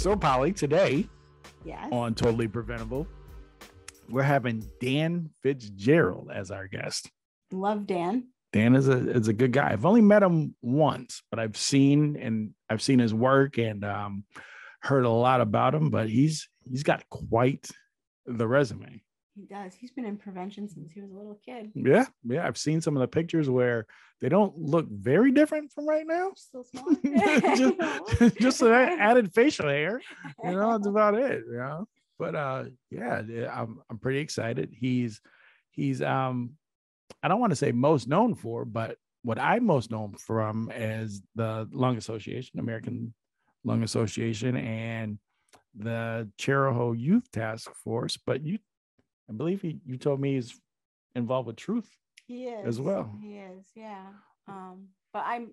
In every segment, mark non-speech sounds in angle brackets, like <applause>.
So, Polly, today Yes. on Totally Preventable, we're having Dan Fitzgerald as our guest. Love Dan. Dan is a is a good guy. I've only met him once, but I've seen and I've seen his work and um, heard a lot about him. But he's he's got quite the resume. He does. He's been in prevention since he was a little kid. Yeah, yeah. I've seen some of the pictures where they don't look very different from right now. Still small. <laughs> just <laughs> just that added facial hair. You know, that's about it. You know, but uh, yeah, I'm I'm pretty excited. He's he's um, I don't want to say most known for, but what I'm most known from is the Lung Association, American Lung Association, and the Chariho Youth Task Force. But you, I believe he, you told me he's involved with Truth. He is as well. He is, yeah. Um, but I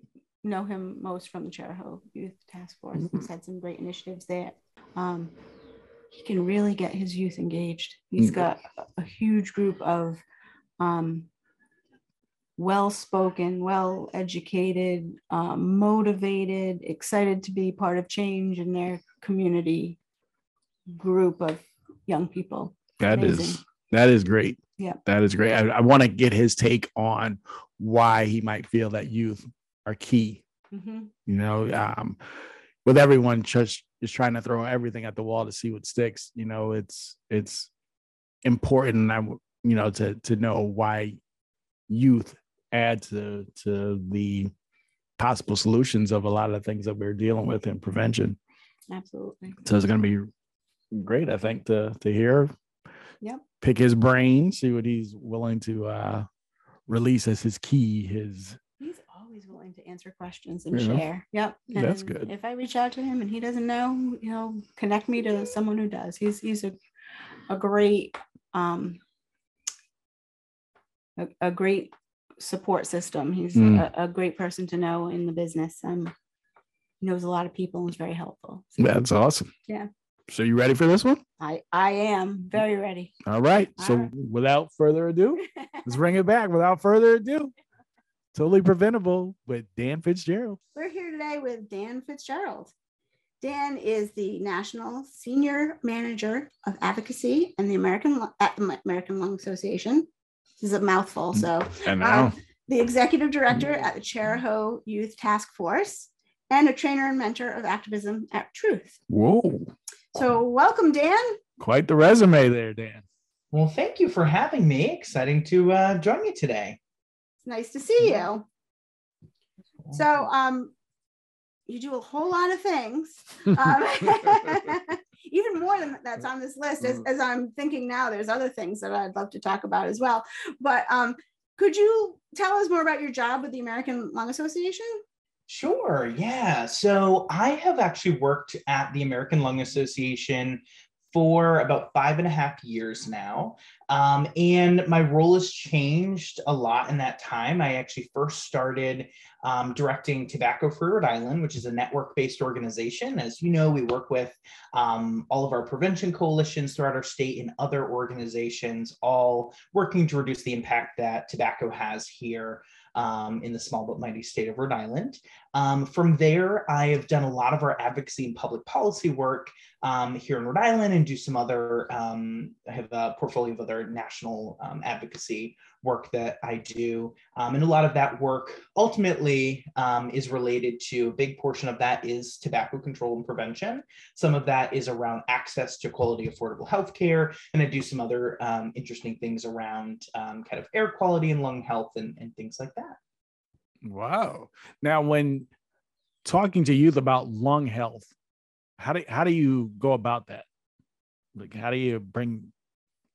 know him most from the Chariho Youth Task Force. Mm-hmm. He's had some great initiatives there. Um, he can really get his youth engaged. He's Mhm. got a- huge group of um, well-spoken, well-educated, um, motivated, excited to be part of change in their community group of young people. That is Amazing. That is great. Yeah. that is great. I, I want to get his take on why he might feel that youth are key. Mhm. You know, um, with everyone just just trying to throw everything at the wall to see what sticks. You know, it's it's important. I you know to to know why youth add to to the possible solutions of a lot of the things that we're dealing with in prevention. Absolutely. So it's going to be great, I think, to to hear. Yep. Pick his brain, see what he's willing to uh, release as his key. His He's always willing to answer questions and Yeah. share. Yep. That's good. If I reach out to him and he doesn't know, you know, connect me to someone who does. He's he's a a great um a, a great support system. He's Mm. a, a great person to know in the business. Um knows a lot of people and is very helpful. So that's awesome. Yeah. So you ready for this one? I I am very ready. All right. All so right. without further ado, <laughs> let's bring it back. Without further ado, totally preventable with Dan Fitzgerald. We're here today with Dan Fitzgerald. Dan is the National Senior Manager of Advocacy and the American at the American Lung Association. This is a mouthful. So, And um, the Executive Director at the Chariho Youth Task Force and a trainer and mentor of activism at Truth. whoa, So, welcome, Dan. quite the resume there, Dan. Well, thank you for having me. Exciting to uh, join you today. It's nice to see you. So, um, you do a whole lot of things, um, <laughs> even more than that's on this list. As, as I'm thinking now, there's other things that I'd love to talk about as well. But um, could you tell us more about your job with the American Lung Association? Sure. Yeah. So I have actually worked at the American Lung Association for about five and a half years now. Um, and my role has changed a lot in that time. I actually first started um, directing Tobacco Free Rhode Island, which is a network based organization. As you know, we work with um, all of our prevention coalitions throughout our state and other organizations, all working to reduce the impact that tobacco has here um, in the small but mighty state of Rhode Island. Um, from there, I have done a lot of our advocacy and public policy work um, here in Rhode Island and do some other, um, I have a portfolio of other national um, advocacy work that I do. Um, and a lot of that work ultimately um, is related to a big portion of that is tobacco control and prevention. Some of that is around access to quality, affordable healthcare. And I do some other interesting things around kind of air quality and lung health and, and things like that. Wow. Now, when talking to youth about lung health, how do how do you go about that? Like, how do you bring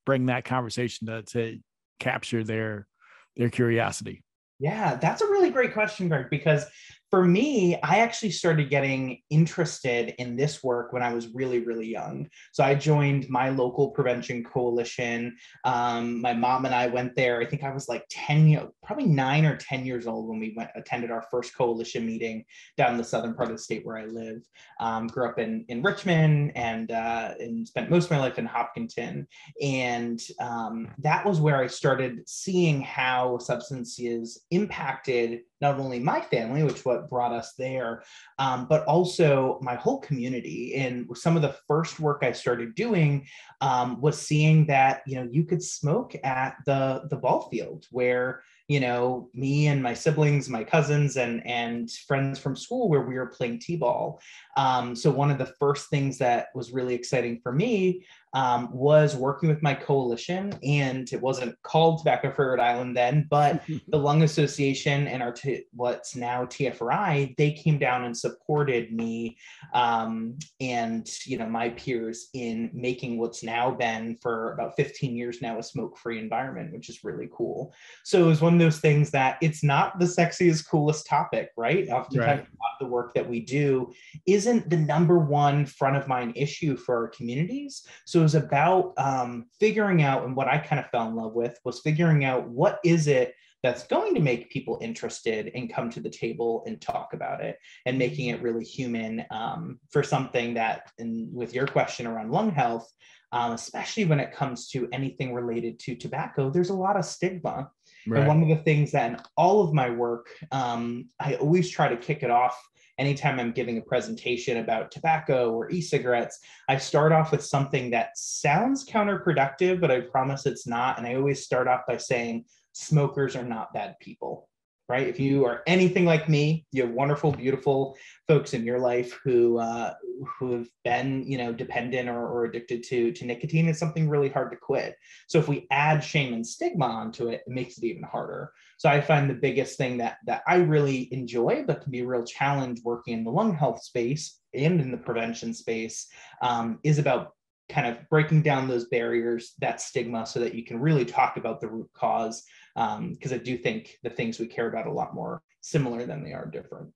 bring that conversation to, to capture their their curiosity? Yeah, that's a really great question, Greg, because for me, I actually started getting interested in this work when I was really, really young. So I joined my local prevention coalition. Um, my mom and I went there. I think I was like 10, year- probably nine or 10 years old when we went attended our first coalition meeting down in the southern part of the state where I live. Um, grew up in, in Richmond and, uh, and spent most of my life in Hopkinton. And um, that was where I started seeing how substances impacted not only my family, which what brought us there, um, but also my whole community. And some of the first work I started doing um, was seeing that you know you could smoke at the the ball field where you know me and my siblings my cousins and and friends from school where we were playing t-ball um, so one of the first things that was really exciting for me um, was working with my coalition, and it wasn't called Tobacco Free Rhode Island then, but <laughs> the Lung Association and our t- what's now TFRI, they came down and supported me um, and you know my peers in making what's now been for about 15 years now a smoke-free environment, which is really cool. So it was one of those things that it's not the sexiest, coolest topic, right? Oftentimes, right. a lot of the work that we do isn't the number one front of mind issue for our communities. So was about um, figuring out, and what I kind of fell in love with was figuring out what is it that's going to make people interested and come to the table and talk about it and making it really human um, for something that, and with your question around lung health, um, especially when it comes to anything related to tobacco, there's a lot of stigma. Right. And one of the things that in all of my work, um, I always try to kick it off anytime I'm giving a presentation about tobacco or e cigarettes, I start off with something that sounds counterproductive, but I promise it's not. And I always start off by saying, smokers are not bad people right? If you are anything like me, you have wonderful, beautiful folks in your life who uh, who have been, you know, dependent or, or addicted to to nicotine. It's something really hard to quit. So if we add shame and stigma onto it, it makes it even harder. So I find the biggest thing that that I really enjoy, but can be a real challenge working in the lung health space and in the prevention space, um, is about kind of breaking down those barriers, that stigma, so that you can really talk about the root cause. Because um, I do think the things we care about a lot more similar than they are different.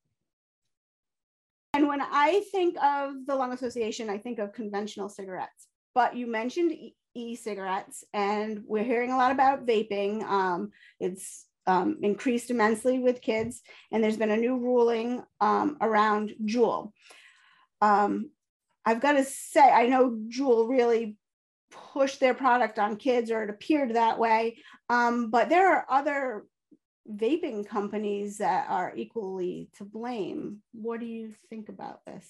And when I think of the Lung Association, I think of conventional cigarettes. But you mentioned e cigarettes, and we're hearing a lot about vaping. Um, it's um, increased immensely with kids, and there's been a new ruling um, around Juul. Um, I've got to say, I know Juul really pushed their product on kids, or it appeared that way. Um, but there are other vaping companies that are equally to blame. What do you think about this?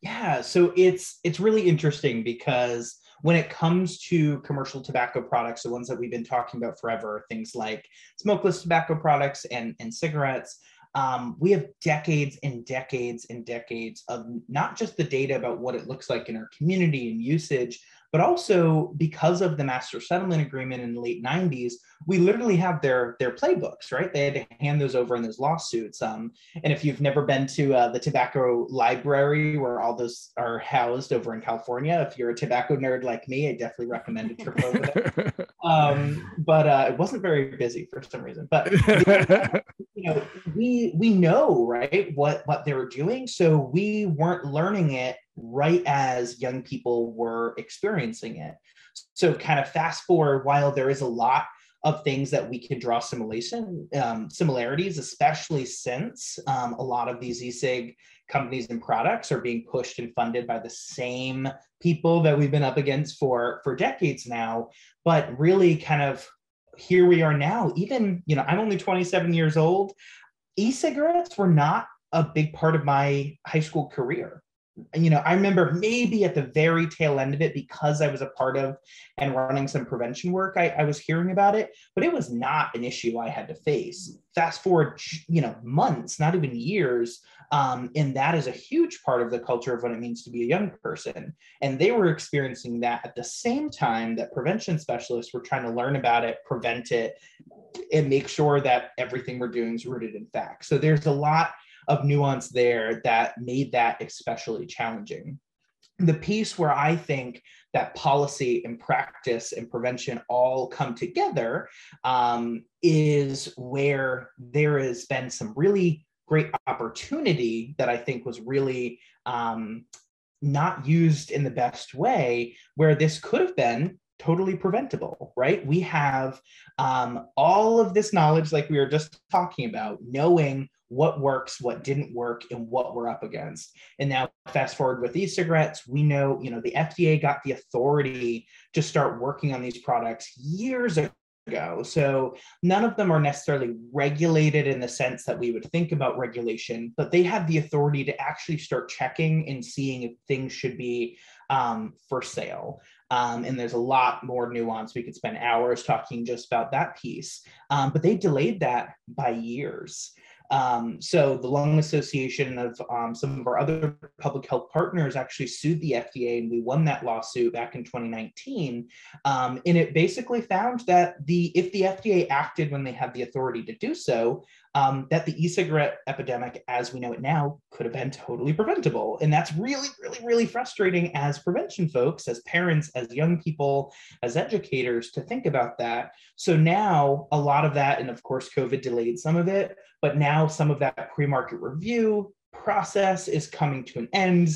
Yeah, so it's it's really interesting because when it comes to commercial tobacco products, the ones that we've been talking about forever, things like smokeless tobacco products and, and cigarettes, um, we have decades and decades and decades of not just the data about what it looks like in our community and usage, but also because of the master settlement agreement in the late 90s we literally have their their playbooks right? They had to hand those over in those lawsuits um, and if you've never been to uh, the tobacco library where all those are housed over in california if you're a tobacco nerd like me i definitely recommend a trip over there. <laughs> Um, but uh, it wasn't very busy for some reason but <laughs> you know we we know right what what they were doing so we weren't learning it right as young people were experiencing it. So, kind of fast forward, while there is a lot of things that we can draw simulation um, similarities, especially since um, a lot of these e-cig companies and products are being pushed and funded by the same people that we've been up against for for decades now. But really, kind of here we are now. Even you know, I'm only 27 years old. E-cigarettes were not a big part of my high school career you know, I remember maybe at the very tail end of it because I was a part of and running some prevention work, I, I, was hearing about it, but it was not an issue I had to face. Fast forward, you know, months, not even years. Um, and that is a huge part of the culture of what it means to be a young person. And they were experiencing that at the same time that prevention specialists were trying to learn about it, prevent it, and make sure that everything we're doing is rooted in fact. So there's a lot of nuance there that made that especially challenging. The piece where I think that policy and practice and prevention all come together um, is where there has been some really great opportunity that I think was really um, not used in the best way, where this could have been totally preventable, right? We have um, all of this knowledge, like we were just talking about, knowing what works, what didn't work, and what we're up against. And now, fast forward with e-cigarettes, we know, you know, the FDA got the authority to start working on these products years ago. So none of them are necessarily regulated in the sense that we would think about regulation, but they have the authority to actually start checking and seeing if things should be um, for sale. Um, and there's a lot more nuance. We could spend hours talking just about that piece. Um, but they delayed that by years. Um, so the Lung Association of um, some of our other public health partners actually sued the FDA, and we won that lawsuit back in 2019. Um, and it basically found that the if the FDA acted when they had the authority to do so, um, that the e-cigarette epidemic, as we know it now, could have been totally preventable. And that's really, really, really frustrating as prevention folks, as parents, as young people, as educators to think about that. So now a lot of that, and of course, COVID delayed some of it but now some of that pre-market review process is coming to an end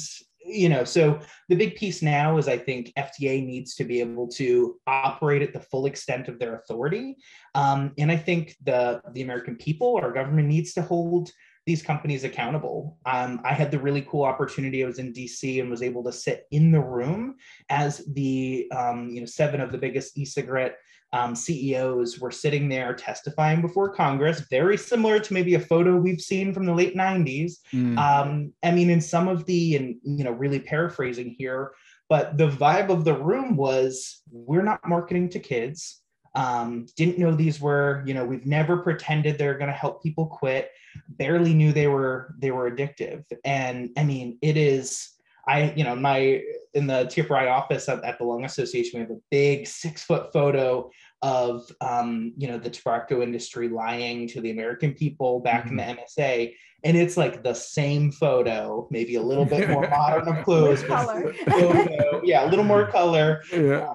you know so the big piece now is i think fda needs to be able to operate at the full extent of their authority. Um, and i think the the american people our government needs to hold these companies accountable. Um, i had the really cool opportunity i was in dc and was able to sit in the room as the um, you know seven of the biggest e-cigarette um, CEOs were sitting there testifying before Congress, very similar to maybe a photo we've seen from the late 90s. Mm. Um, I mean, in some of the, and you know, really paraphrasing here, but the vibe of the room was we're not marketing to kids. Um, didn't know these were, you know, we've never pretended they're going to help people quit. Barely knew they were they were addictive. And I mean, it is. I, you know, my in the TFRI office at, at, the Lung Association, we have a big six foot photo of, um, you know, the tobacco industry lying to the American people back mm-hmm. in the MSA. And it's like the same photo, maybe a little bit more <laughs> modern of clothes, color. Photo, yeah, a little more color. Yeah.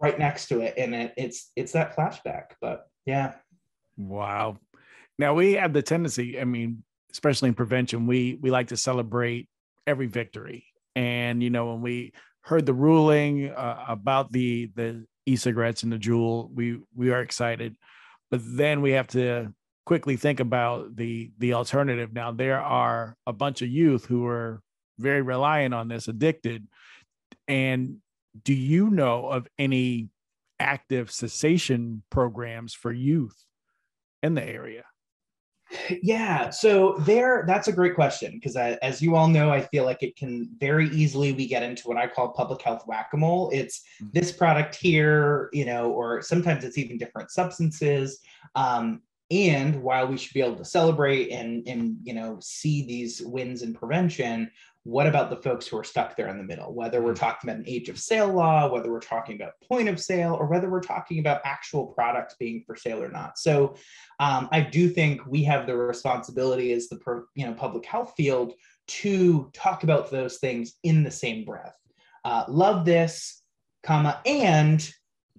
right next to it. And it, it's, it's that flashback, but yeah. Wow. Now we have the tendency, I mean, especially in prevention, we, we like to celebrate every victory and you know, when we heard the ruling uh, about the the e-cigarettes and the Juul, we we are excited. But then we have to quickly think about the the alternative. Now there are a bunch of youth who are very reliant on this, addicted. And do you know of any active cessation programs for youth in the area? Yeah, so there, that's a great question because as you all know, I feel like it can very easily we get into what I call public health whack a mole. It's mm-hmm. this product here, you know, or sometimes it's even different substances. Um, and while we should be able to celebrate and and you know see these wins in prevention, what about the folks who are stuck there in the middle? Whether we're mm. talking about an age of sale law, whether we're talking about point of sale, or whether we're talking about actual products being for sale or not. So um, I do think we have the responsibility as the you know public health field to talk about those things in the same breath. Uh, love this, comma, and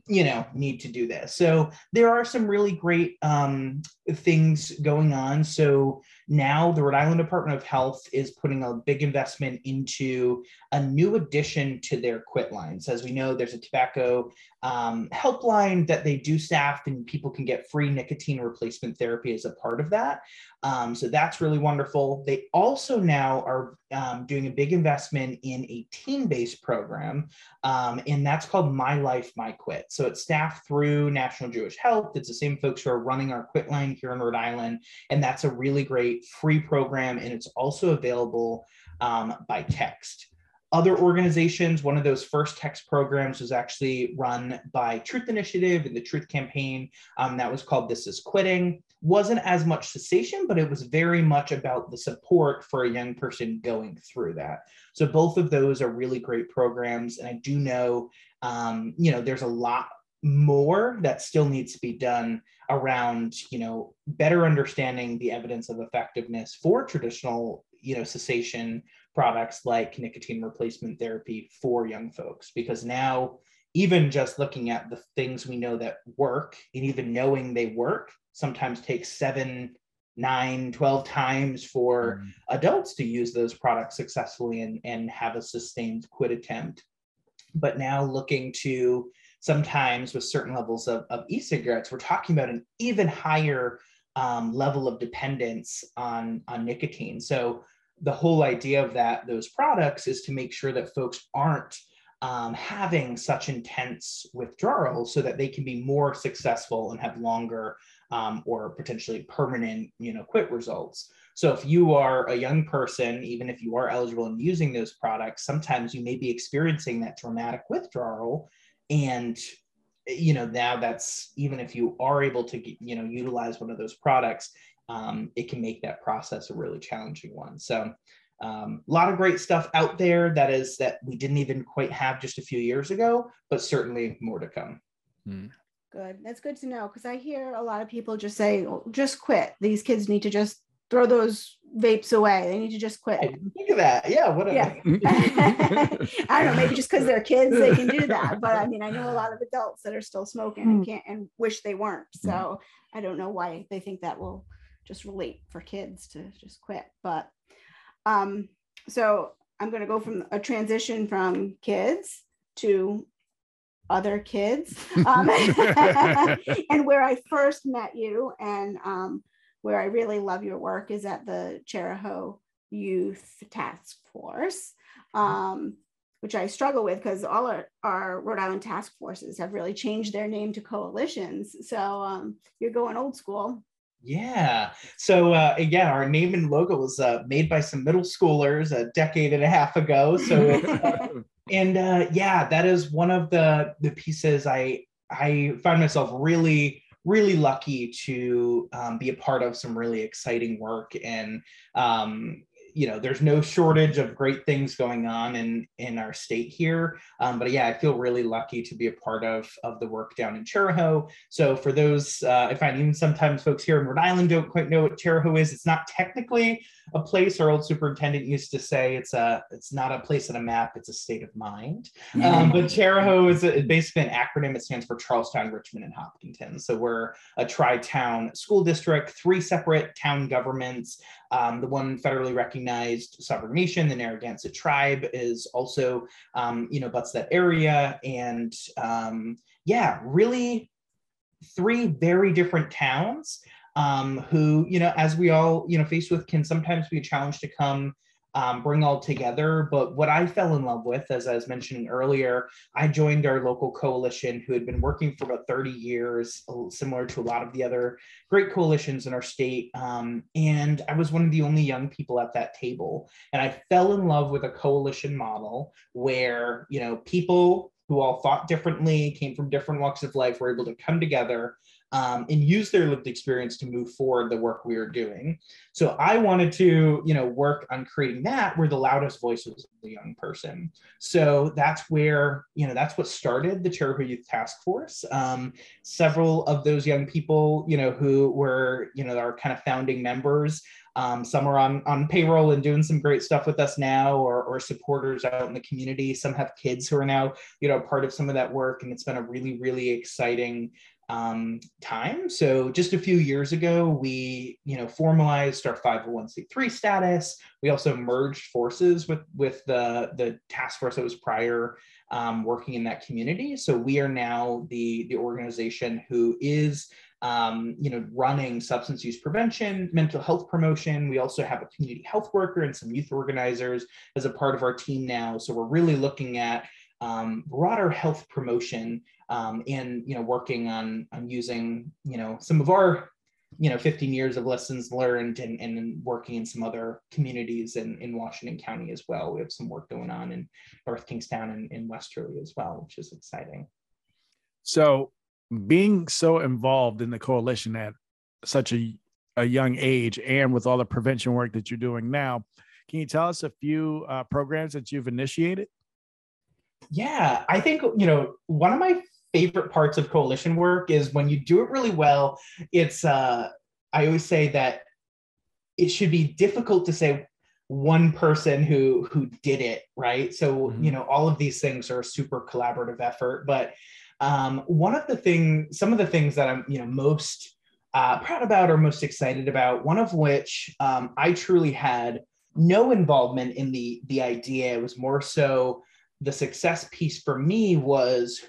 you know need to do this so there are some really great um, things going on so now the rhode island department of health is putting a big investment into a new addition to their quit lines as we know there's a tobacco um, helpline that they do staff and people can get free nicotine replacement therapy as a part of that um, so that's really wonderful. They also now are um, doing a big investment in a team based program, um, and that's called My Life, My Quit. So it's staffed through National Jewish Health. It's the same folks who are running our quit line here in Rhode Island, and that's a really great free program, and it's also available um, by text other organizations, one of those first text programs was actually run by Truth Initiative and the Truth Campaign. Um, that was called This Is Quitting. Wasn't as much cessation, but it was very much about the support for a young person going through that. So both of those are really great programs. And I do know, um, you know, there's a lot more that still needs to be done around you know better understanding the evidence of effectiveness for traditional you know cessation products like nicotine replacement therapy for young folks because now even just looking at the things we know that work and even knowing they work sometimes takes seven nine 12 times for mm. adults to use those products successfully and, and have a sustained quit attempt but now looking to sometimes with certain levels of, of e-cigarettes we're talking about an even higher um, level of dependence on on nicotine so the whole idea of that those products is to make sure that folks aren't um, having such intense withdrawal so that they can be more successful and have longer um, or potentially permanent, you know, quit results. So if you are a young person, even if you are eligible and using those products, sometimes you may be experiencing that dramatic withdrawal. And you know, now that's even if you are able to you know utilize one of those products, um, it can make that process a really challenging one. So um, a lot of great stuff out there that is that we didn't even quite have just a few years ago, but certainly more to come. Hmm. Good. That's good to know because I hear a lot of people just say, oh, just quit. These kids need to just throw those vapes away. They need to just quit. Think of that. Yeah. What? Yeah. <laughs> <laughs> I don't know. Maybe just because they're kids, they can do that. But I mean, I know a lot of adults that are still smoking and hmm. can't and wish they weren't. So mm. I don't know why they think that will just relate for kids to just quit. But um, so I'm going to go from a transition from kids to other kids um, <laughs> and where i first met you and um, where i really love your work is at the chariho youth task force um, which i struggle with because all our, our, rhode island task forces have really changed their name to coalitions so um, you're going old school yeah. So uh, again, our name and logo was uh, made by some middle schoolers a decade and a half ago. So, <laughs> uh, and uh, yeah, that is one of the the pieces I I find myself really really lucky to um, be a part of some really exciting work and um, you know there's no shortage of great things going on in in our state here. Um, but yeah i feel really lucky to be a part of of the work down in chariho so for those uh, i find even sometimes folks here in rhode island don't quite know what chariho is. It's not technically a place our old superintendent used to say it's a it's not a place on a map it's a state of mind. Mm-hmm. um, but chariho is a, basically an acronym it stands for charlestown richmond and hopkinton. So we're a tri-town school district three separate town governments um, the one federally recognized sovereign nation the narragansett tribe is also um, you know butts that area. And um, yeah really three very different towns um, who, you know, as we all, you know, faced with can sometimes be a challenge to come um, bring all together. But what I fell in love with, as I was mentioning earlier, I joined our local coalition who had been working for about 30 years, similar to a lot of the other great coalitions in our state. Um, and I was one of the only young people at that table. And I fell in love with a coalition model where, you know, people who all thought differently, came from different walks of life, were able to come together um, and use their lived experience to move forward the work we are doing. So I wanted to, you know, work on creating that where the loudest voice was the young person. So that's where, you know, that's what started the Chariho Youth Task Force. Um, several of those young people, you know, who were, you know, our kind of founding members. Um, some are on, on payroll and doing some great stuff with us now or, or supporters out in the community. Some have kids who are now, you know, part of some of that work. And it's been a really, really exciting um, time. So just a few years ago, we you know formalized our 501c3 status. We also merged forces with with the the task force that was prior um, working in that community. So we are now the the organization who is um, you know running substance use prevention, mental health promotion. We also have a community health worker and some youth organizers as a part of our team now. So we're really looking at um, broader health promotion um, and you know working on on using you know some of our you know 15 years of lessons learned and, and working in some other communities in, in washington county as well. We have some work going on in north kingstown and in westerly as well which is exciting. So being so involved in the coalition at such a, a young age and with all the prevention work that you're doing now can you tell us a few uh, programs that you've initiated yeah, I think, you know, one of my favorite parts of coalition work is when you do it really well, it's, uh, I always say that it should be difficult to say one person who who did it right so mm-hmm. you know all of these things are a super collaborative effort but um, one of the things some of the things that i'm you know most uh, proud about or most excited about one of which um, i truly had no involvement in the the idea it was more so the success piece for me was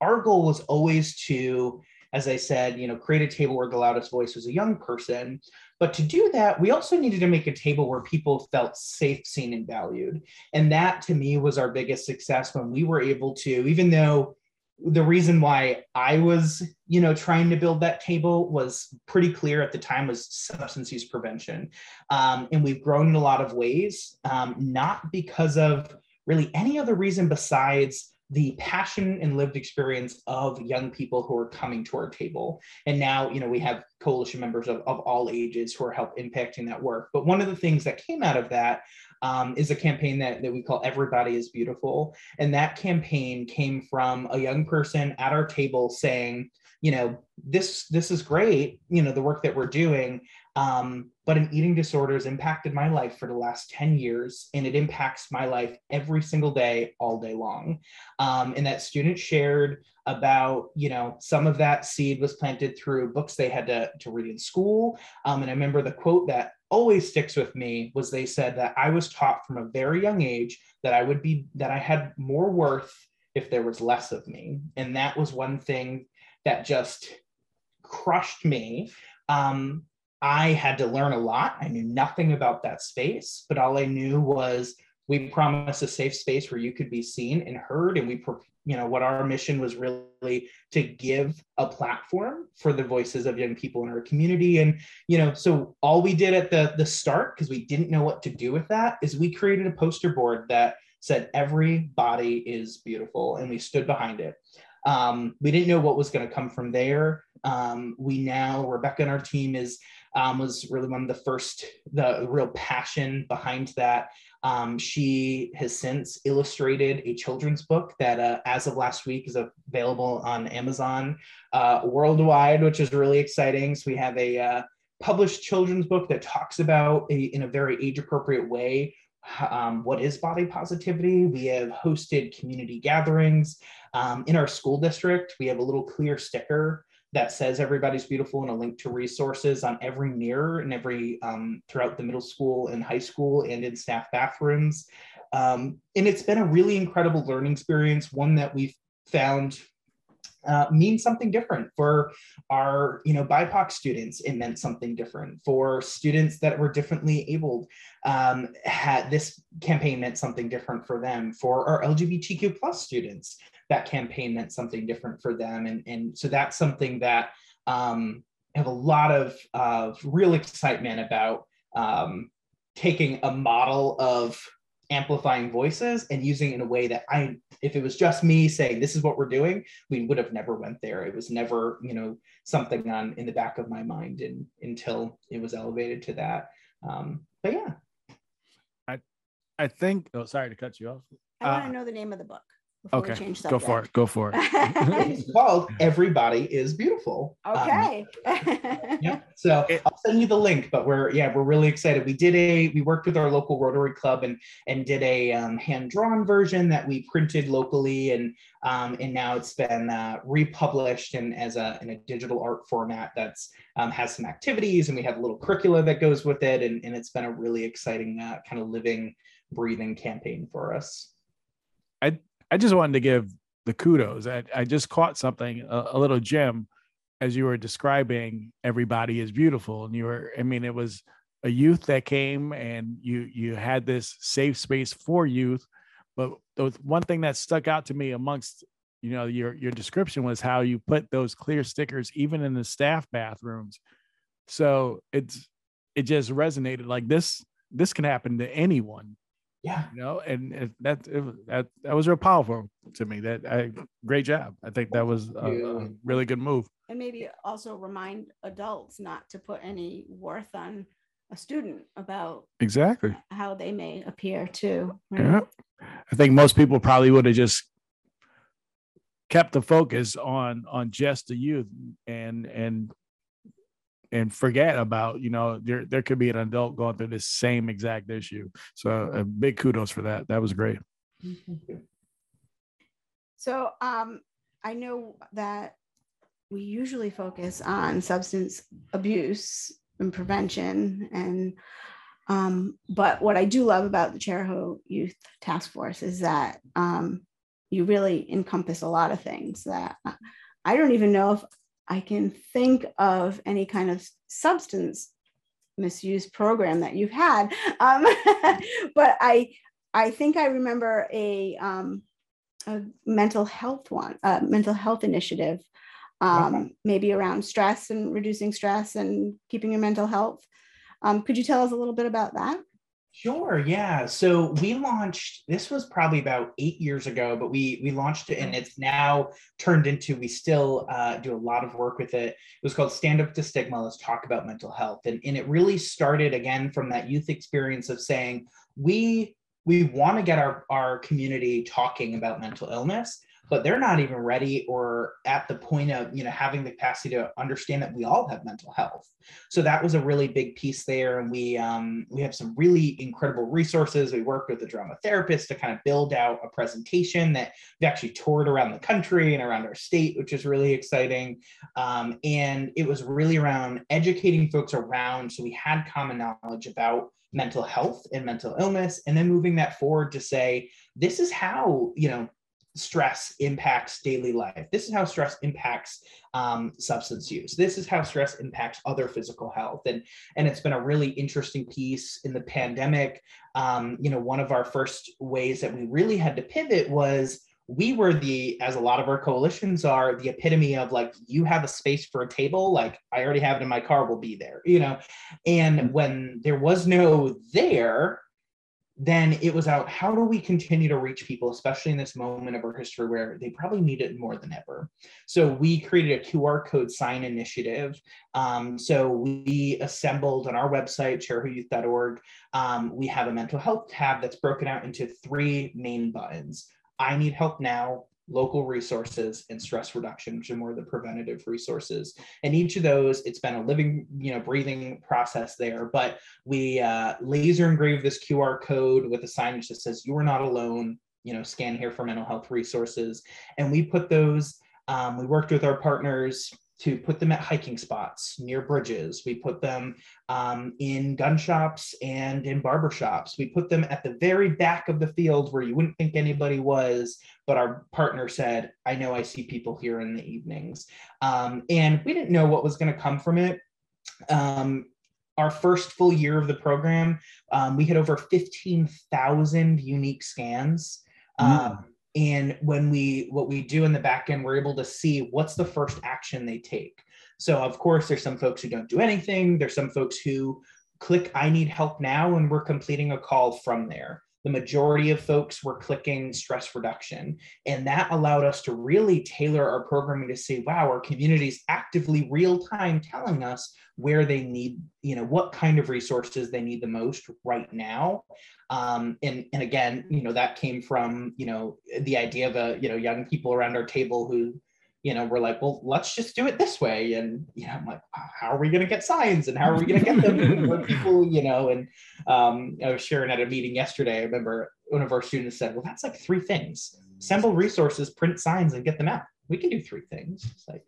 our goal was always to as I said, you know, create a table where the loudest voice was a young person. But to do that, we also needed to make a table where people felt safe, seen, and valued. And that to me was our biggest success when we were able to, even though the reason why I was, you know, trying to build that table was pretty clear at the time was substance use prevention. Um, and we've grown in a lot of ways, um, not because of really any other reason besides the passion and lived experience of young people who are coming to our table. And now, you know, we have coalition members of, of all ages who are help impacting that work. But one of the things that came out of that um, is a campaign that, that we call Everybody is Beautiful. And that campaign came from a young person at our table saying, you know, this this is great, you know, the work that we're doing. Um, but an eating disorder has impacted my life for the last 10 years, and it impacts my life every single day, all day long. Um, and that student shared about, you know, some of that seed was planted through books they had to, to read in school. Um, and I remember the quote that always sticks with me was they said that I was taught from a very young age that I would be, that I had more worth if there was less of me. And that was one thing that just crushed me. Um, I had to learn a lot. I knew nothing about that space, but all I knew was we promised a safe space where you could be seen and heard. And we, you know, what our mission was really to give a platform for the voices of young people in our community. And, you know, so all we did at the, the start, because we didn't know what to do with that, is we created a poster board that said, every body is beautiful. And we stood behind it. Um, we didn't know what was going to come from there. Um, we now, Rebecca and our team is um, was really one of the first, the real passion behind that. Um, she has since illustrated a children's book that, uh, as of last week, is available on Amazon uh, worldwide, which is really exciting. So we have a uh, published children's book that talks about a, in a very age appropriate way um, what is body positivity. We have hosted community gatherings. Um, in our school district, we have a little clear sticker that says everybody's beautiful and a link to resources on every mirror and every um, throughout the middle school and high school and in staff bathrooms. Um, and it's been a really incredible learning experience, one that we've found uh, means something different for our you know bipoc students. It meant something different for students that were differently abled. Um, had this campaign meant something different for them for our lgbtq plus students that campaign meant something different for them and, and so that's something that um, have a lot of, of real excitement about um, taking a model of amplifying voices and using it in a way that I, if it was just me saying this is what we're doing, we would have never went there. It was never, you know, something on in the back of my mind and until it was elevated to that. Um, but yeah. I I think oh sorry to cut you off. I want to uh, know the name of the book okay. Go for it. Go for it. <laughs> it's called Everybody is Beautiful. Okay. Um, yeah. <laughs> So I'll send you the link, but we're yeah, we're really excited. We did a we worked with our local Rotary Club and and did a um, hand drawn version that we printed locally and um, and now it's been uh, republished and as a in a digital art format that's um, has some activities and we have a little curricula that goes with it and, and it's been a really exciting uh, kind of living breathing campaign for us. I I just wanted to give the kudos. I, I just caught something, a, a, little gem, as you were describing. Everybody is beautiful, and you were. I mean, it was a youth that came, and you you had this safe space for youth. But the one thing that stuck out to me amongst you know your your description was how you put those clear stickers even in the staff bathrooms. So it's it just resonated like this. This can happen to anyone yeah. You know and that it, that that was real powerful to me. That i great job. I think that was a, a, really good move. And maybe also remind adults not to put any worth on a student about exactly. how they may appear too right? yeah. I think most people probably would have just kept the focus on on just the youth and and and forget about you know there there could be an adult going through this same exact issue. So a big kudos for that. That was great. So um i know that we usually focus on substance abuse and prevention and um, but what I do love about the Chariho Youth Task Force is that um, you really encompass a lot of things that I don't even know if I can think of any kind of substance misuse program that you've had. Um, <laughs> but I I think I remember a, um, a mental health one, a mental health initiative, um, okay. maybe around stress and reducing stress and keeping your mental health. Um, could you tell us a little bit about that? Sure. Yeah. So we launched. This was probably about eight years ago, but we we launched it, and it's now turned into. We still uh, do a lot of work with it. It was called Stand Up to Stigma. Let's talk about mental health, and and it really started again from that youth experience of saying we we want to get our our community talking about mental illness but they're not even ready or at the point of you know having the capacity to understand that we all have mental health. So that was a really big piece there. And we um, we have some really incredible resources. We worked with a drama therapist to kind of build out a presentation that we actually toured around the country and around our state which is really exciting. Um, and it was really around educating folks around so we had common knowledge about mental health and mental illness and then moving that forward to say this is how you know stress impacts daily life. This is how stress impacts um, substance use. This is how stress impacts other physical health. And, and it's been a really interesting piece in the pandemic. Um, you know, one of our first ways that we really had to pivot was we were the, as a lot of our coalitions are, the epitome of like, you have a space for a table, like I already have it in my car, will be there, you know? And when there was no there, then it was out how do we continue to reach people especially in this moment of our history where they probably need it more than ever? So we created a qr code sign initiative. Um, so we assembled on our website charihoyouth.org um, we have a mental health tab that's broken out into three main buttons. I need help now local resources and stress reduction which are more the preventative resources. And each of those it's been a living you know breathing process there. But we uh, laser engrave this qr code with a signage that says you are not alone you know scan here for mental health resources. And we put those um, we worked with our partners to put them at hiking spots near bridges. We put them um, in gun shops and in barber shops. We put them at the very back of the field where you wouldn't think anybody was, but our partner said, I know I see people here in the evenings. Um, and we didn't know what was going to come from it. Um, our first full year of the program, um, we had over 15,000 unique scans. Mm and when we what we do in the back end we're able to see what's the first action they take. So of course there's some folks who don't do anything. There's some folks who click i need help now and we're completing a call from there the majority of folks were clicking stress reduction. And that allowed us to really tailor our programming to say, wow, our community is actively real time telling us where they need, you know, what kind of resources they need the most right now. Um, and, and again, you know, that came from, you know, the idea of a, you know, young people around our table who you know, we're like, well, let's just do it this way. And, you know, I'm like, how are we going to get signs and how are we going to get them to people, you know? And um, I was sharing at a meeting yesterday. I remember one of our students said, well, that's like three things assemble resources, print signs, and get them out. We can do three things. It's like,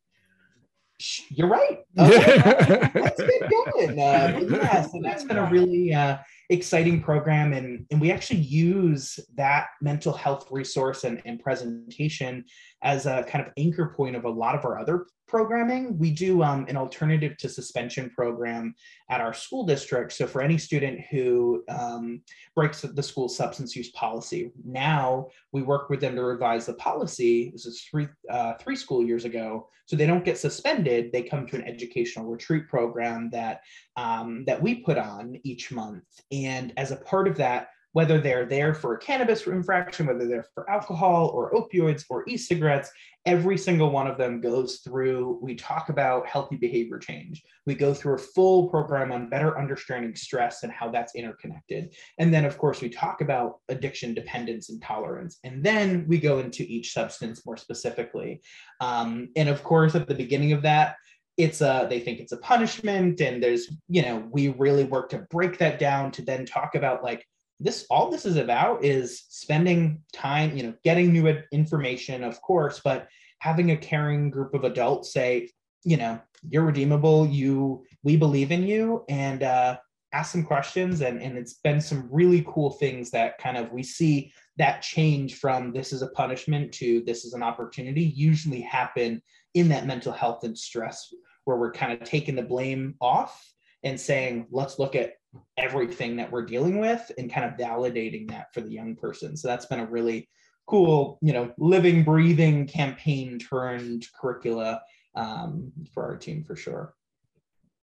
you're right. Okay, <laughs> let's get going. Uh, yes, and that's been a really uh, exciting program. And, and we actually use that mental health resource and, and presentation as a kind of anchor point of a lot of our other programming. We do um, an alternative to suspension program at our school district. So for any student who um, breaks the school substance use policy, now we work with them to revise the policy. This is three uh, three school years ago, so they don't get suspended. They come to an educational retreat program that um, that we put on each month, and as a part of that whether they're there for a cannabis infraction, whether they're for alcohol or opioids or e-cigarettes, every single one of them goes through, we talk about healthy behavior change. We go through a full program on better understanding stress and how that's interconnected. And then of course we talk about addiction, dependence, and tolerance. And then we go into each substance more specifically. Um, and of course, at the beginning of that, it's a they think it's a punishment and there's you know we really work to break that down to then talk about like this all this is about is spending time you know getting new information of course but having a caring group of adults say you know you're redeemable. You we believe in you and uh, ask some questions and and it's been some really cool things that kind of we see that change from this is a punishment to this is an opportunity usually happen in that mental health and stress where we're kind of taking the blame off and saying, let's look at everything that we're dealing with and kind of validating that for the young person. So that's been a really cool, you know, living, breathing campaign turned curricula um, for our team for sure.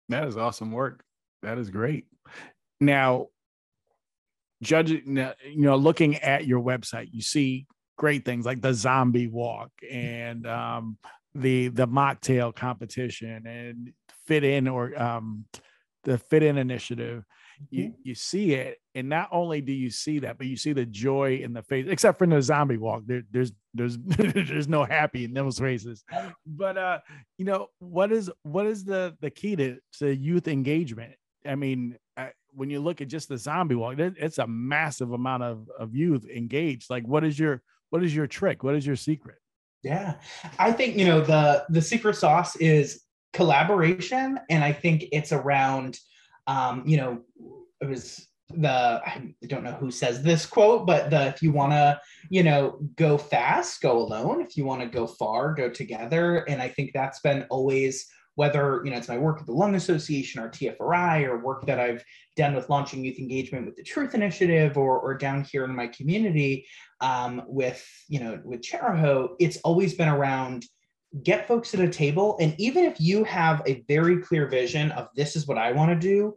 That is awesome work. That is great. Now, judging, you know, looking at your website, you see great things like the zombie walk and um, the the mocktail competition and fit in or um, the fit in initiative you mm-hmm. you see it and not only do you see that but you see the joy in the face except for the zombie walk there, there's there's <laughs> there's no happy in those races. But uh you know what is what is the the key to, to youth engagement? I mean when you look at just the zombie walk it's a massive amount of of youth engaged. Like what is your what is your trick? What is your secret? Yeah. I think you know the the secret sauce is collaboration and i think it's around um, you know, it was the I don't know who says this quote, but the if you want to, you know, go fast, go alone. If you want to go far, go together. And I think that's been always whether you know it's my work at the Lung Association or TFRI or work that I've done with launching youth engagement with the Truth Initiative or or down here in my community um, with you know with Chariho, it's always been around get folks at a table. And even if you have a very clear vision of this is what i want to do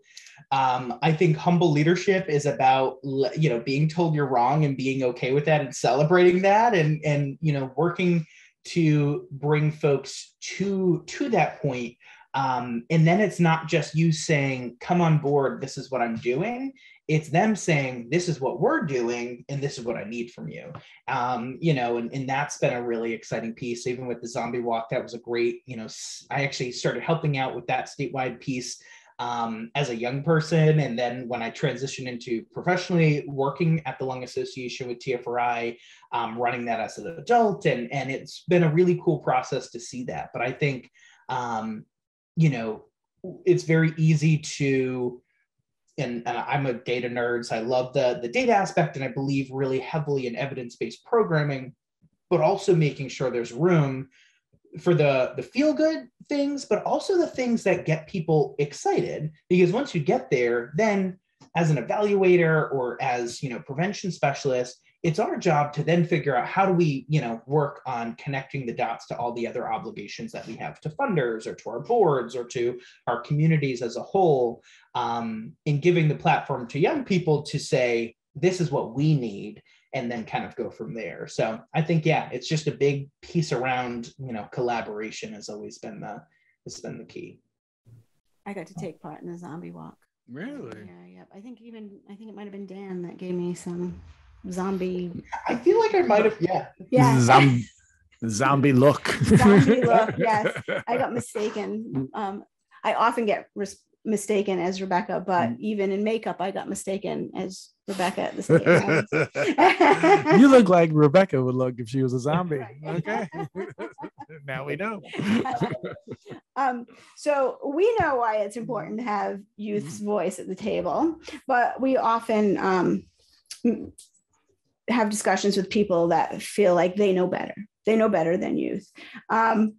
um, i think humble leadership is about you know being told you're wrong and being okay with that and celebrating that and and you know working to bring folks to to that point um, and then it's not just you saying come on board this is what i'm doing. It's them saying this is what we're doing and this is what i need from you. Um, you know and, and that's been a really exciting piece even with the zombie walk that was a great you know i actually started helping out with that statewide piece um, as a young person and then when i transitioned into professionally working at the lung association with tfri um, running that as an adult and and it's been a really cool process to see that. But i think um, you know it's very easy to and, and, I'm a data nerd, so I love the, the data aspect, and I believe really heavily in evidence-based programming, but also making sure there's room for the the feel good things, but also the things that get people excited. Because once you get there, then as an evaluator or as you know prevention specialist, it's our job to then figure out how do we you know work on connecting the dots to all the other obligations that we have to funders or to our boards or to our communities as a whole um, in giving the platform to young people to say this is what we need and then kind of go from there. So i think yeah it's just a big piece around you know collaboration has always been the has been the key. I got to take part in the zombie walk. Really? Yeah yeah i think even i think it might have been dan that gave me some zombie. I feel like I might have, yeah. Yeah. Zombie, <laughs> zombie look. zombie look, <laughs> yes. I got mistaken. Um, I often get res- mistaken as Rebecca, but mm. even in makeup, I got mistaken as Rebecca at the <laughs> same time. you look like Rebecca would look if she was a zombie. Okay. now we know. um, so we know why it's important to have youth's voice at the table, but we often um, have discussions with people that feel like they know better. They know better than youth. Um,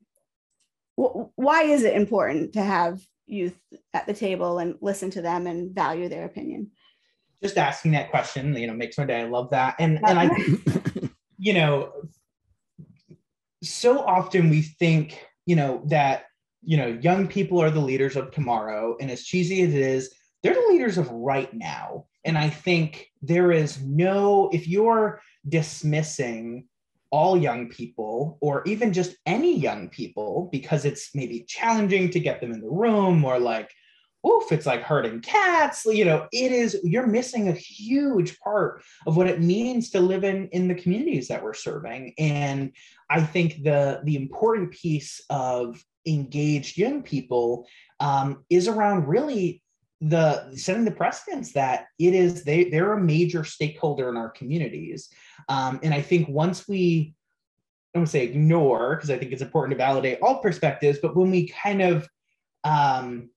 wh- why is it important to have youth at the table and listen to them and value their opinion? Just asking that question, you know, makes my day. I love that. And and I, <laughs> you know, so often we think, you know, that you know, young people are the leaders of tomorrow, and as cheesy as it is, they're the leaders of right now. And I think there is no, if you're dismissing all young people or even just any young people because it's maybe challenging to get them in the room or like, oof, it's like herding cats. You know, it is, you're missing a huge part of what it means to live in, in the communities that we're serving. And I think the, the important piece of engaged young people um, is around really the setting the precedence that it is they they're a major stakeholder in our communities. Um, and i think once we i don't say ignore because i think it's important to validate all perspectives but when we kind of um,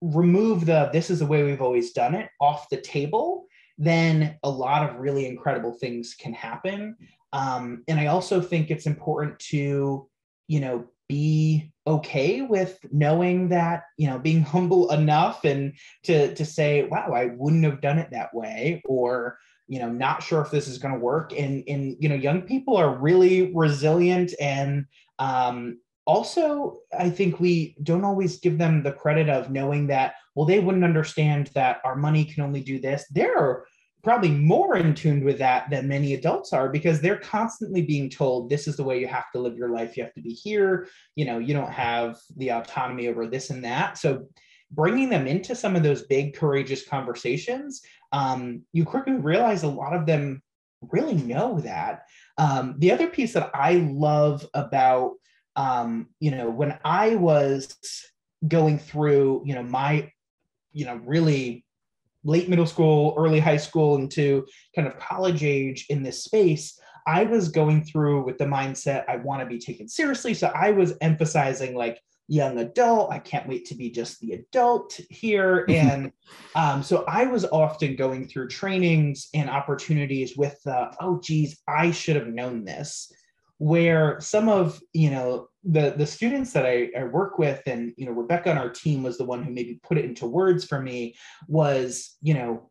remove the this is the way we've always done it off the table then a lot of really incredible things can happen. Um, and i also think it's important to you know be okay with knowing that you know being <laughs> humble enough and to to say wow i wouldn't have done it that way or you know not sure if this is going to work. And and you know young people are really resilient and um also i think we don't always give them the credit of knowing that well they wouldn't understand that our money can only do this. They're probably more in tune with that than many adults are because they're constantly being told this is the way you have to live your life. You have to be here. You know you don't have the autonomy over this and that. So bringing them into some of those big courageous conversations um, you quickly realize a lot of them really know that. Um, the other piece that i love about um, you know when i was going through you know my you know really late middle school, early high school into kind of college age in this space, I was going through with the mindset I want to be taken seriously. So I was emphasizing like young adult. I can't wait to be just the adult here. And um, so I was often going through trainings and opportunities with, uh, oh, geez, I should have known this where some of you know the the students that I, I, work with and you know rebecca on our team was the one who maybe put it into words for me was you know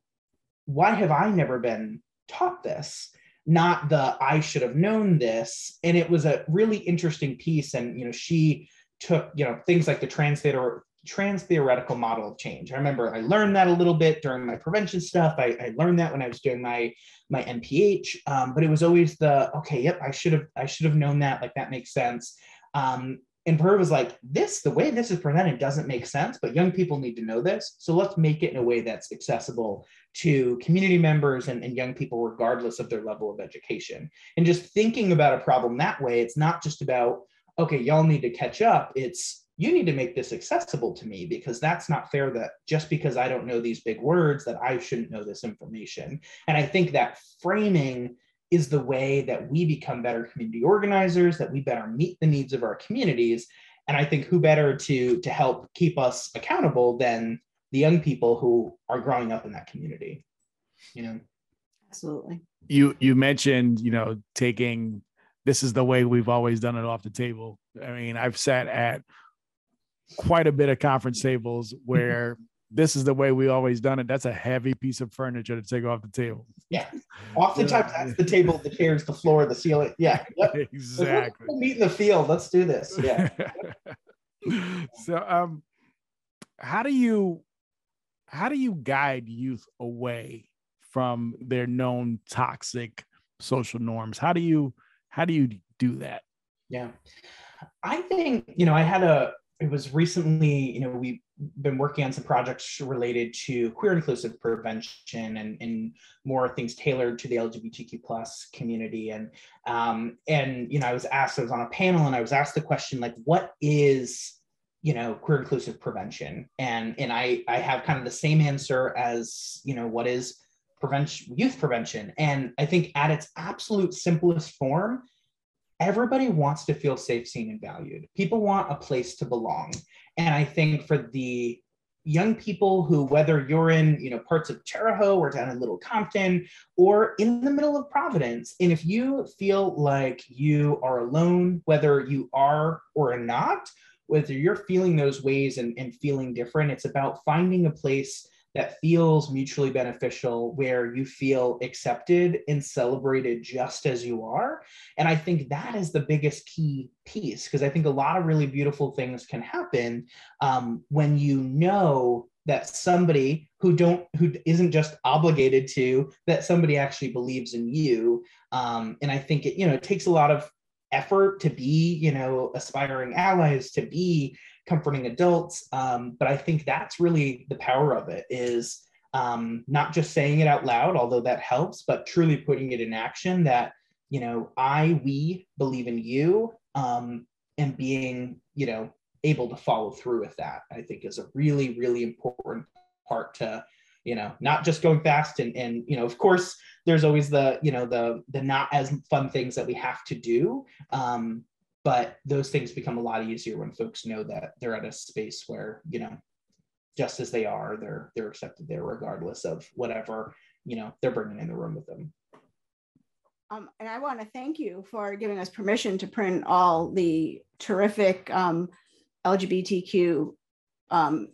why have i never been taught this? Not the i should have known this. And it was a really interesting piece. And you know she took you know things like the translator trans theoretical model of change. I remember I learned that a little bit during my prevention stuff. I, I learned that when I was doing my my MPH, um, but it was always the okay, yep, I should have I should have known that. Like that makes sense. Um, and her was like, this the way this is presented doesn't make sense, but young people need to know this. So let's make it in a way that's accessible to community members and, and young people, regardless of their level of education. And just thinking about a problem that way, it's not just about okay, y'all need to catch up. It's you need to make this accessible to me because that's not fair that just because I don't know these big words that I shouldn't know this information. And I think that framing is the way that we become better community organizers, that we better meet the needs of our communities. And I think who better to to help keep us accountable than the young people who are growing up in that community. You know. Absolutely. You you mentioned, you know, taking this is the way we've always done it off the table. I mean, I've sat at quite a bit of conference tables where <laughs> this is the way we always done it. That's a heavy piece of furniture to take off the table. Yeah. Oftentimes that's the table, the chairs, the floor, the ceiling. Yeah. <laughs> Exactly. We'll meet in the field. Let's do this. Yeah. <laughs> so um how do you how do you guide youth away from their known toxic social norms? How do you how do you do that? Yeah. I think, you know, I had a it was recently, you know, we've been working on some projects related to queer inclusive prevention and, and more things tailored to the LGBTQ plus community. And um, and you know, I was asked, I was on a panel and I was asked the question like, what is you know queer inclusive prevention and and i i have kind of the same answer as you know what is prevention youth prevention and i think at its absolute simplest form everybody wants to feel safe, seen, and valued. People want a place to belong. And I think for the young people who, whether you're in, you know, parts of Terre Haute or down in Little Compton or in the middle of Providence, and if you feel like you are alone, whether you are or not, whether you're feeling those ways and, and feeling different, it's about finding a place that feels mutually beneficial, where you feel accepted and celebrated just as you are. And I think that is the biggest key piece because I think a lot of really beautiful things can happen um, when you know that somebody who don't who isn't just obligated to that somebody actually believes in you um, and i think it you know it takes a lot of effort to be you know aspiring allies to be comforting adults. Um, but I think that's really the power of it is um, not just saying it out loud, although that helps, but truly putting it in action that, you know, I, we believe in you um, and being, you know, able to follow through with that, I think is a really, really important part to, you know, not just going fast and, and, you know, of course, there's always the, you know, the, the not as fun things that we have to do. Um, but those things become a lot easier when folks know that they're at a space where you know just as they are they're they're accepted there regardless of whatever you know they're bringing in the room with them. Um, and I want to thank you for giving us permission to print all the terrific um, LGBTQ um,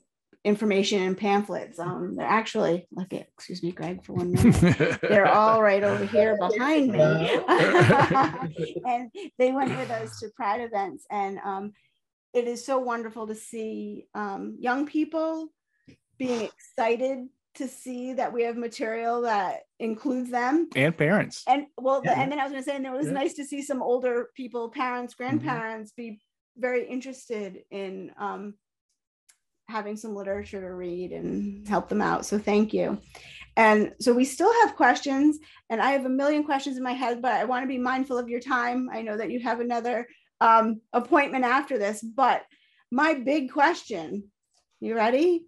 information and pamphlets. Um, they're actually, look at, excuse me, Greg, for one minute. <laughs> They're all right over here behind me. <laughs> and they went with us to Pride events. And um, it is so wonderful to see um, young people being excited to see that we have material that includes them and parents. And well, yeah. and then I was going to say, and it was yeah. nice to see some older people, parents, Mm-hmm. grandparents, mm-hmm. be very interested in um, having some literature to read and help them out. So thank you. And so we still have questions, and I have a million questions in my head, but I want to be mindful of your time. I know that you have another um, appointment after this, but my big question, you ready?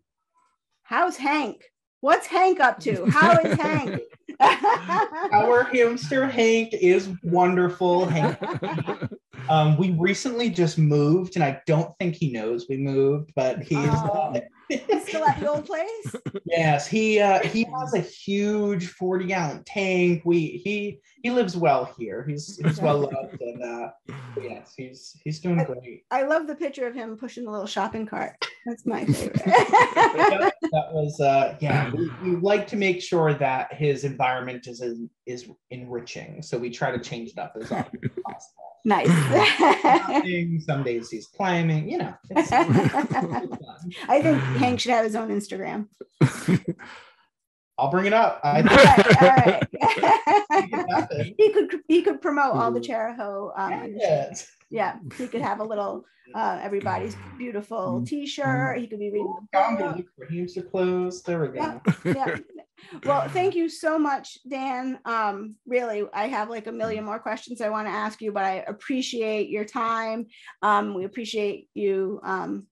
How's Hank? What's Hank up to? How is Hank? <laughs> Our hamster Hank is wonderful. Hank. <laughs> Um, we recently just moved, and I don't think he knows we moved, but <laughs> he's oh, still at the old place. <laughs> Yes, he uh, he has a huge forty gallon tank. We he he lives well here. He's he's well loved, and uh, <laughs> yes, he's he's doing great. I love the picture of him pushing the little shopping cart. That's my favorite. that, that was uh, yeah. We, we like to make sure that his environment is is enriching, so we try to change it up as often as possible. Nice. <laughs> Some days he's climbing, you know. <laughs> I think Hank should have his own Instagram. <laughs> I'll bring it up. I all right, all right. he could he could promote all the Chariho. Um, yes. Yeah, he could have a little <laughs> uh, everybody's beautiful T-shirt. He could be reading. The book. Hamster clothes. There we go. Yeah. yeah. Well, thank you so much, Dan. Um, really, I have like a million more questions I want to ask you, but I appreciate your time. Um, we appreciate you um,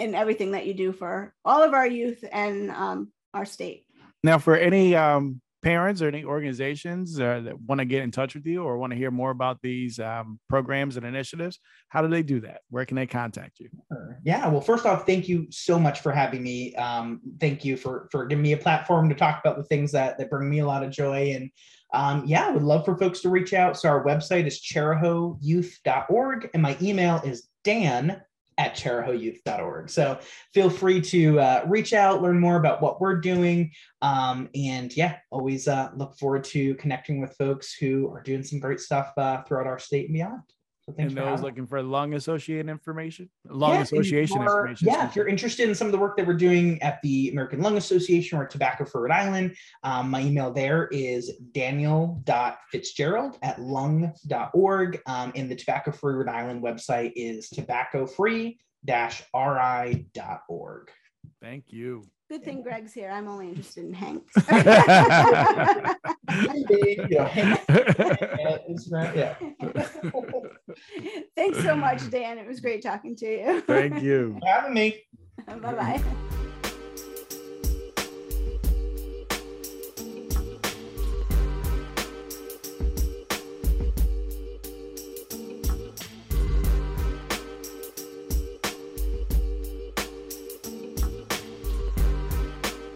and everything that you do for all of our youth and um, our state. Now, for any um, parents or any organizations uh, that want to get in touch with you or want to hear more about these um, programs and initiatives, how do they do that? Where can they contact you? Yeah, well, first off, thank you so much for having me. Um, thank you for for giving me a platform to talk about the things that that bring me a lot of joy. And um, yeah, I would love for folks to reach out. So our website is charihoyouth.org, and my email is Dan at charihoyouth.org. So feel free to uh, reach out, learn more about what we're doing. Um, and yeah, always uh, look forward to connecting with folks who are doing some great stuff uh, throughout our state and beyond. So and those looking for lung association information, lung yeah, association information. Yeah, if you're interested in some of the work that we're doing at the American Lung Association or Tobacco Free Rhode Island, um, my email there is daniel.fitzgerald at lung.org. Um, and the Tobacco Free Rhode Island website is tobacco free ri.org. Thank you. Good thing Greg's here. I'm only interested in Hanks. <laughs> Thanks so much, Dan. It was great talking to you. Thank you. For having me. bye bye.